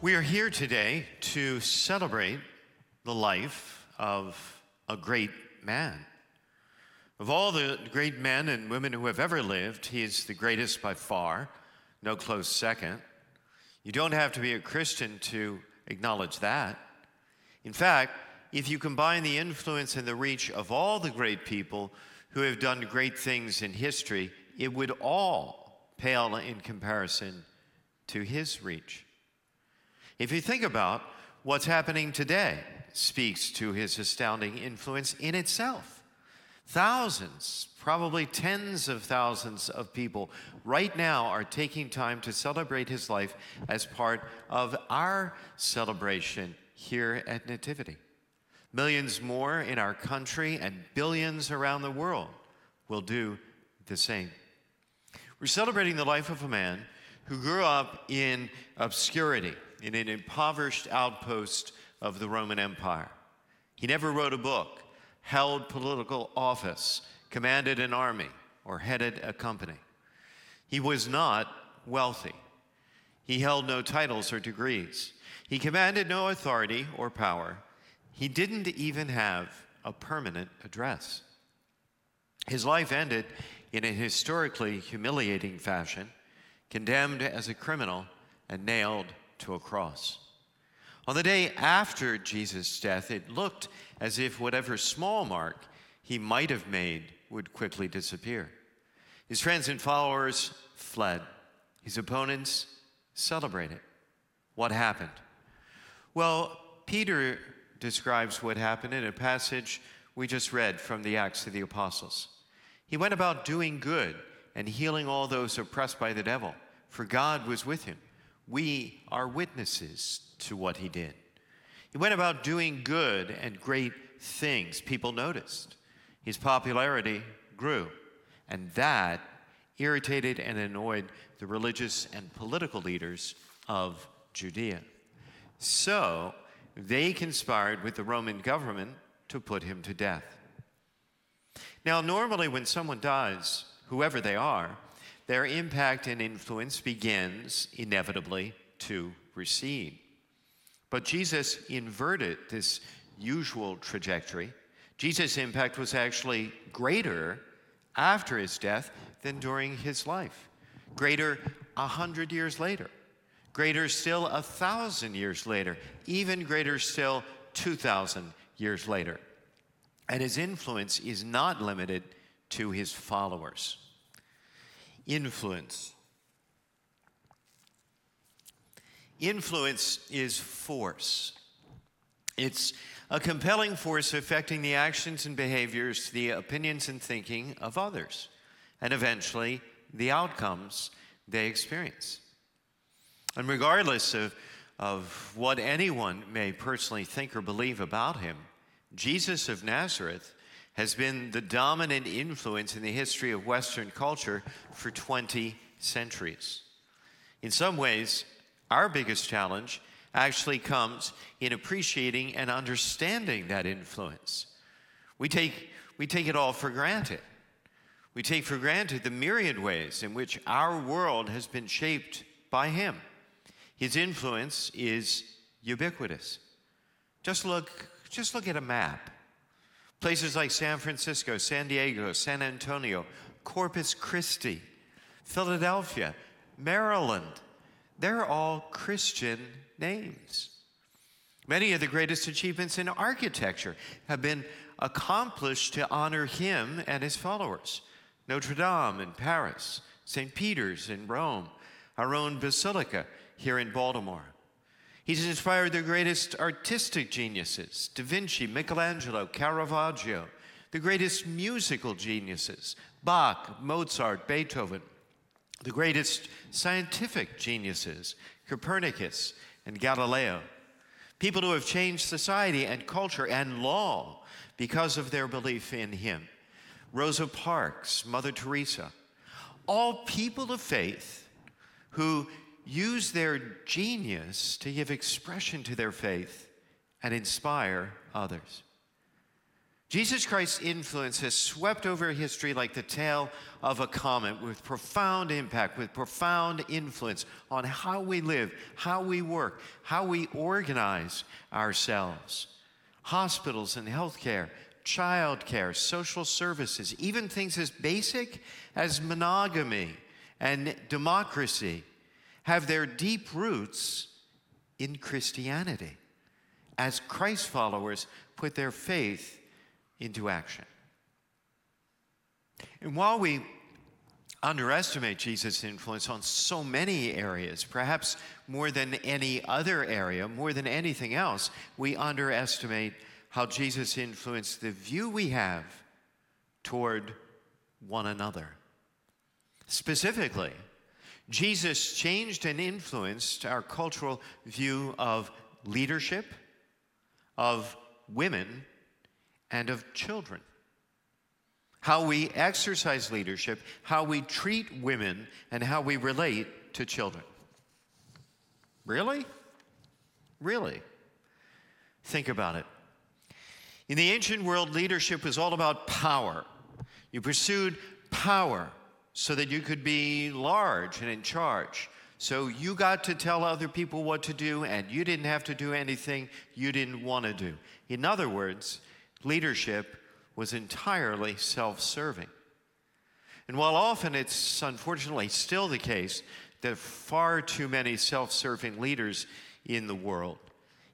We are here today to celebrate the life of a great man. Of all the great men and women who have ever lived, he is the greatest by far, no close second. You don't have to be a Christian to acknowledge that. In fact, if you combine the influence and the reach of all the great people who have done great things in history, it would all pale in comparison to his reach. If you think about what's happening today, speaks to his astounding influence in itself. Thousands, probably tens of thousands of people right now are taking time to celebrate his life as part of our celebration here at Nativity. Millions more in our country and billions around the world will do the same. We're celebrating the life of a man who grew up in obscurity, in an impoverished outpost of the Roman Empire. He never wrote a book, held political office, commanded an army, or headed a company. He was not wealthy. He held no titles or degrees. He commanded no authority or power. He didn't even have a permanent address. His life ended in a historically humiliating fashion condemned as a criminal and nailed to a cross. On the day after Jesus' death, it looked as if whatever small mark he might have made would quickly disappear. His friends and followers fled, his opponents celebrated. What happened? Well, Peter describes what happened in a passage we just read from the Acts of the Apostles. He went about doing good and healing all those oppressed by the devil, for God was with him. We are witnesses to what he did. He went about doing good and great things. People noticed. His popularity grew, and that irritated and annoyed the religious and political leaders of Judea. So they conspired with the Roman government to put him to death. Now, normally, when someone dies, whoever they are, their impact and influence begins inevitably to recede. But Jesus inverted this usual trajectory. Jesus' impact was actually greater after his death than during his life, greater a hundred years later, greater still a thousand years later, even greater still 2,000 years later. And his influence is not limited to his followers. Influence. Influence is force. It's a compelling force affecting the actions and behaviors, the opinions and thinking of others, and eventually the outcomes they experience. And regardless of, of what anyone may personally think or believe about him, Jesus of Nazareth has been the dominant influence in the history of Western culture for 20 centuries. In some ways, our biggest challenge actually comes in appreciating and understanding that influence. We take, we take it all for granted. We take for granted the myriad ways in which our world has been shaped by him. His influence is ubiquitous. Just look, just look at a map. Places like San Francisco, San Diego, San Antonio, Corpus Christi, Philadelphia, Maryland, they're all Christian names. Many of the greatest achievements in architecture have been accomplished to honor him and his followers. Notre Dame in Paris, St. Peter's in Rome, our own Basilica here in Baltimore. He's inspired the greatest artistic geniuses Da Vinci, Michelangelo, Caravaggio, the greatest musical geniuses Bach, Mozart, Beethoven, the greatest scientific geniuses Copernicus and Galileo, people who have changed society and culture and law because of their belief in him. Rosa Parks, Mother Teresa, all people of faith who use their genius to give expression to their faith and inspire others. Jesus Christ's influence has swept over history like the tail of a comet with profound impact, with profound influence on how we live, how we work, how we organize ourselves. Hospitals and healthcare, childcare, social services, even things as basic as monogamy and democracy have their deep roots in Christianity as Christ followers put their faith into action. And while we underestimate Jesus' influence on so many areas, perhaps more than any other area, more than anything else, we underestimate how Jesus influenced the view we have toward one another. Specifically, Jesus changed and influenced our cultural view of leadership, of women, and of children. How we exercise leadership, how we treat women, and how we relate to children. Really? Really? Think about it. In the ancient world, leadership was all about power. You pursued power so that you could be large and in charge. So you got to tell other people what to do, and you didn't have to do anything you didn't want to do. In other words, leadership was entirely self serving. And while often it's unfortunately still the case that far too many self serving leaders in the world,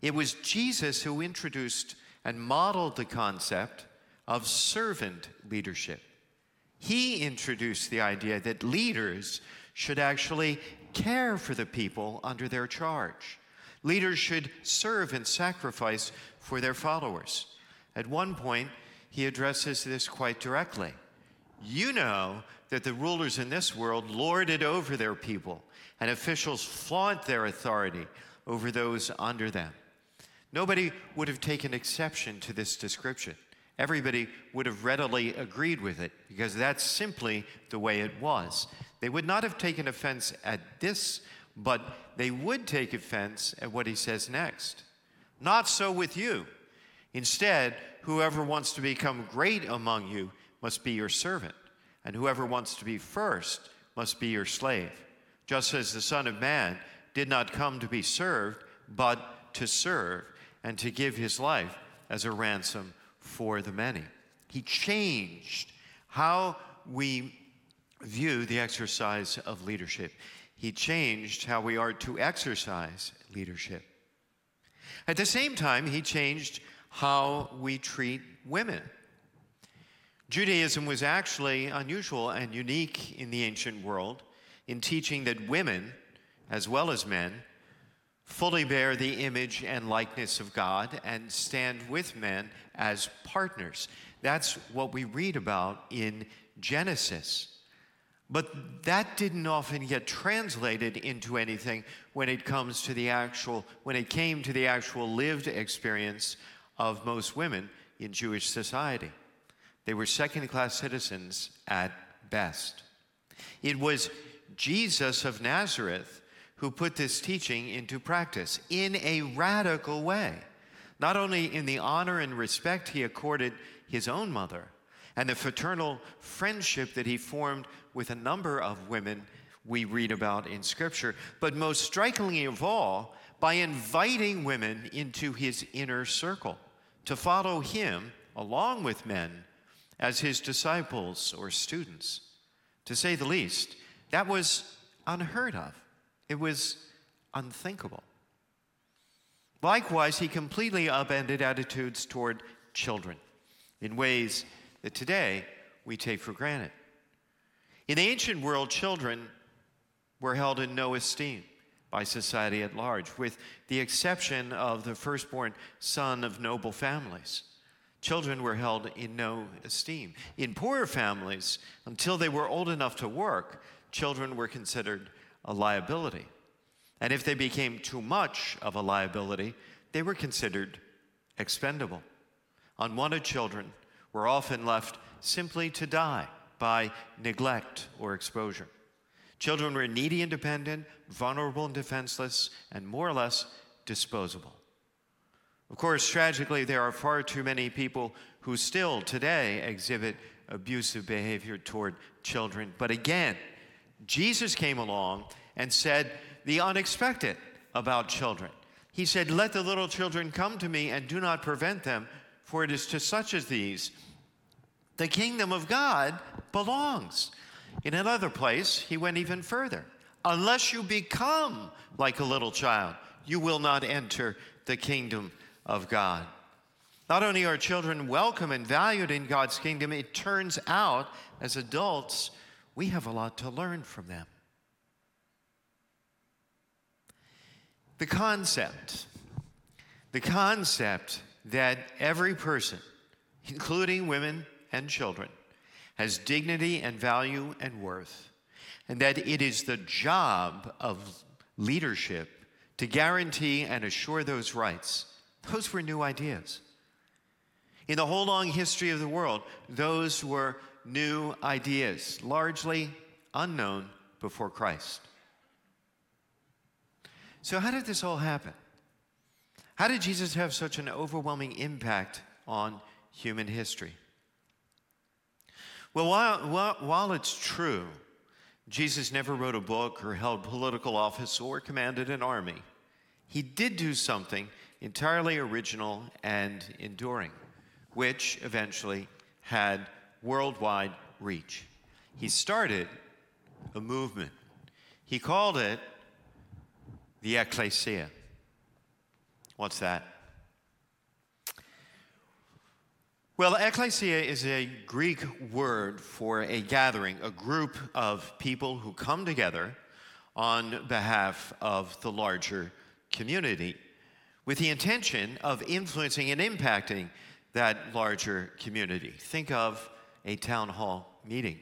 it was Jesus who introduced and modeled the concept of servant leadership. He introduced the idea that leaders should actually care for the people under their charge. Leaders should serve and sacrifice for their followers. At one point, he addresses this quite directly. You know that the rulers in this world lord it over their people, and officials flaunt their authority over those under them. Nobody would have taken exception to this description. Everybody would have readily agreed with it because that's simply the way it was. They would not have taken offense at this, but they would take offense at what he says next. Not so with you. Instead, whoever wants to become great among you must be your servant, and whoever wants to be first must be your slave, just as the Son of Man did not come to be served, but to serve and to give his life as a ransom for the many. He changed how we view the exercise of leadership. He changed how we are to exercise leadership. At the same time, he changed how we treat women. Judaism was actually unusual and unique in the ancient world in teaching that women, as well as men, fully bear the image and likeness of God and stand with men as partners. That's what we read about in Genesis. But that didn't often get translated into anything when it comes to the actual when it came to the actual lived experience of most women in Jewish society. They were second class citizens at best. It was Jesus of Nazareth who put this teaching into practice in a radical way, not only in the honor and respect he accorded his own mother and the fraternal friendship that he formed with a number of women we read about in Scripture, but most strikingly of all, by inviting women into his inner circle to follow him along with men as his disciples or students. To say the least, that was unheard of. It was unthinkable. Likewise, he completely upended attitudes toward children in ways that today we take for granted. In the ancient world, children were held in no esteem by society at large, with the exception of the firstborn son of noble families. Children were held in no esteem. In poorer families, until they were old enough to work, children were considered a liability. And if they became too much of a liability, they were considered expendable. Unwanted children were often left simply to die by neglect or exposure. Children were needy and dependent, vulnerable and defenseless, and more or less disposable. Of course, tragically, there are far too many people who still today exhibit abusive behavior toward children. But again, Jesus came along and said the unexpected about children. He said, Let the little children come to me and do not prevent them, for it is to such as these the kingdom of God belongs. In another place, he went even further. Unless you become like a little child, you will not enter the kingdom of God. Not only are children welcome and valued in God's kingdom, it turns out as adults, we have a lot to learn from them. The concept, the concept that every person, including women and children, has dignity and value and worth, and that it is the job of leadership to guarantee and assure those rights. Those were new ideas. In the whole long history of the world, those were new ideas, largely unknown before Christ. So, how did this all happen? How did Jesus have such an overwhelming impact on human history? Well, while, while, it's true, Jesus never wrote a book or held political office or commanded an army, he did do something entirely original and enduring, which eventually had worldwide reach. He started a movement. He called it the ecclesia. What's that? Well, ecclesia is a Greek word for a gathering, a group of people who come together on behalf of the larger community with the intention of influencing and impacting that larger community. Think of a town hall meeting.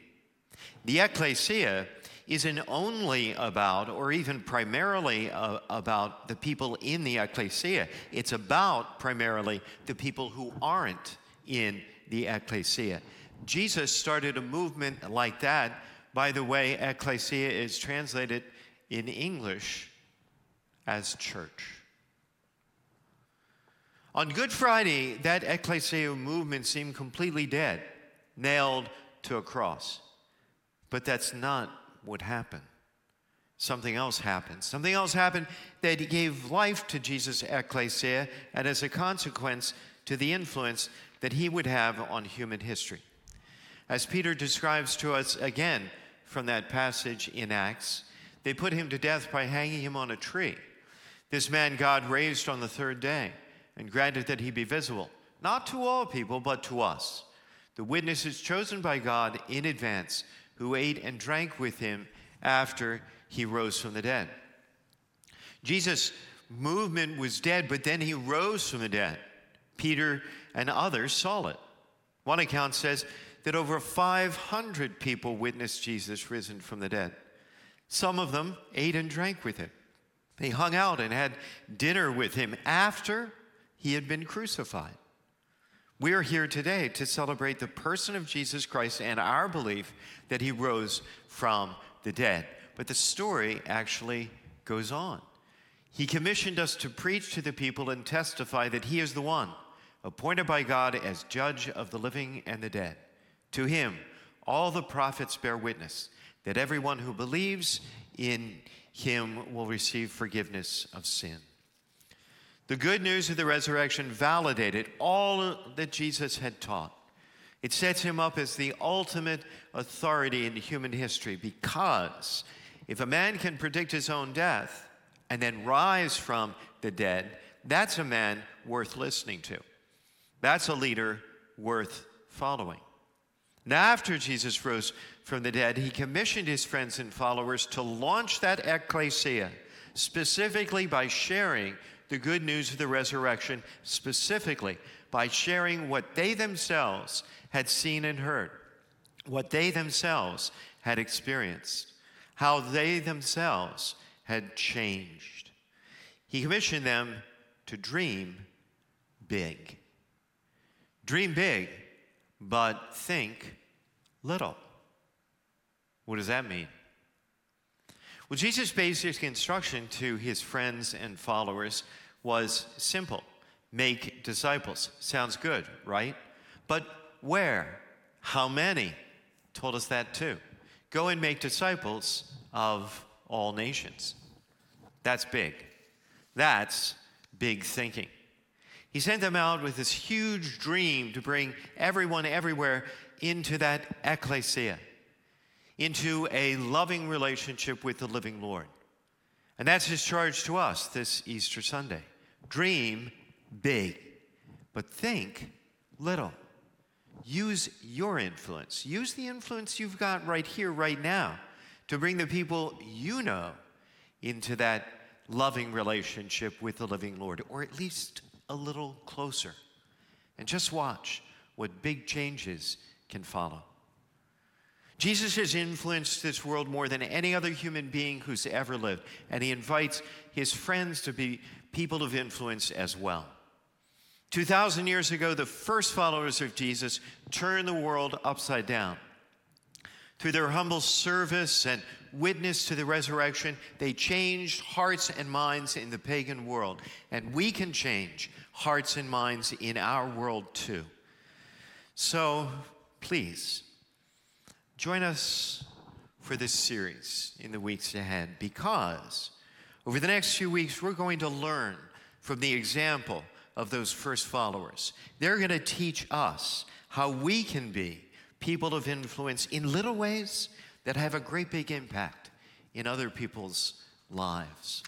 The ecclesia isn't only about, or even primarily uh, about, the people in the ecclesia. It's about primarily the people who aren't in the ecclesia. Jesus started a movement like that. By the way, ecclesia is translated in English as church. On Good Friday, that ecclesia movement seemed completely dead, nailed to a cross. But that's not what happened. Something else happened. Something else happened that gave life to Jesus' ecclesia, and as a consequence, to the influence that he would have on human history. As Peter describes to us again from that passage in Acts, they put him to death by hanging him on a tree. This man God raised on the third day and granted that he be visible, not to all people, but to us, the witnesses chosen by God in advance who ate and drank with him after he rose from the dead. Jesus' movement was dead, but then he rose from the dead. Peter and others saw it. One account says that over 500 people witnessed Jesus risen from the dead. Some of them ate and drank with him. They hung out and had dinner with him after he had been crucified. We are here today to celebrate the person of Jesus Christ and our belief that he rose from the dead. But the story actually goes on. He commissioned us to preach to the people and testify that he is the one appointed by God as judge of the living and the dead. To him, all the prophets bear witness that everyone who believes in him will receive forgiveness of sin. The good news of the resurrection validated all that Jesus had taught. It sets him up as the ultimate authority in human history because if a man can predict his own death and then rise from the dead, that's a man worth listening to. That's a leader worth following. Now, after Jesus rose from the dead, he commissioned his friends and followers to launch that ecclesia, specifically by sharing the good news of the resurrection specifically by sharing what they themselves had seen and heard, what they themselves had experienced, how they themselves had changed. He commissioned them to dream big. Dream big, but think little. What does that mean? Well, Jesus' basic instruction to his friends and followers was simple make disciples. Sounds good, right? But where? How many? Told us that too. Go and make disciples of all nations. That's big. That's big thinking. He sent them out with this huge dream to bring everyone everywhere into that ecclesia, into a loving relationship with the living Lord. And that's his charge to us this Easter Sunday. Dream big, but think little. Use your influence. Use the influence you've got right here, right now, to bring the people you know into that loving relationship with the living Lord, or at least a little closer. And just watch what big changes can follow. Jesus has influenced this world more than any other human being who's ever lived, and he invites his friends to be people of influence as well. 2,000 years ago, the first followers of Jesus turned the world upside down. Through their humble service and witness to the resurrection, they changed hearts and minds in the pagan world. And we can change hearts and minds in our world too. So please, join us for this series in the weeks ahead because over the next few weeks, we're going to learn from the example of those first followers. They're going to teach us how we can be people of influence in little ways that have a great big impact in other people's lives.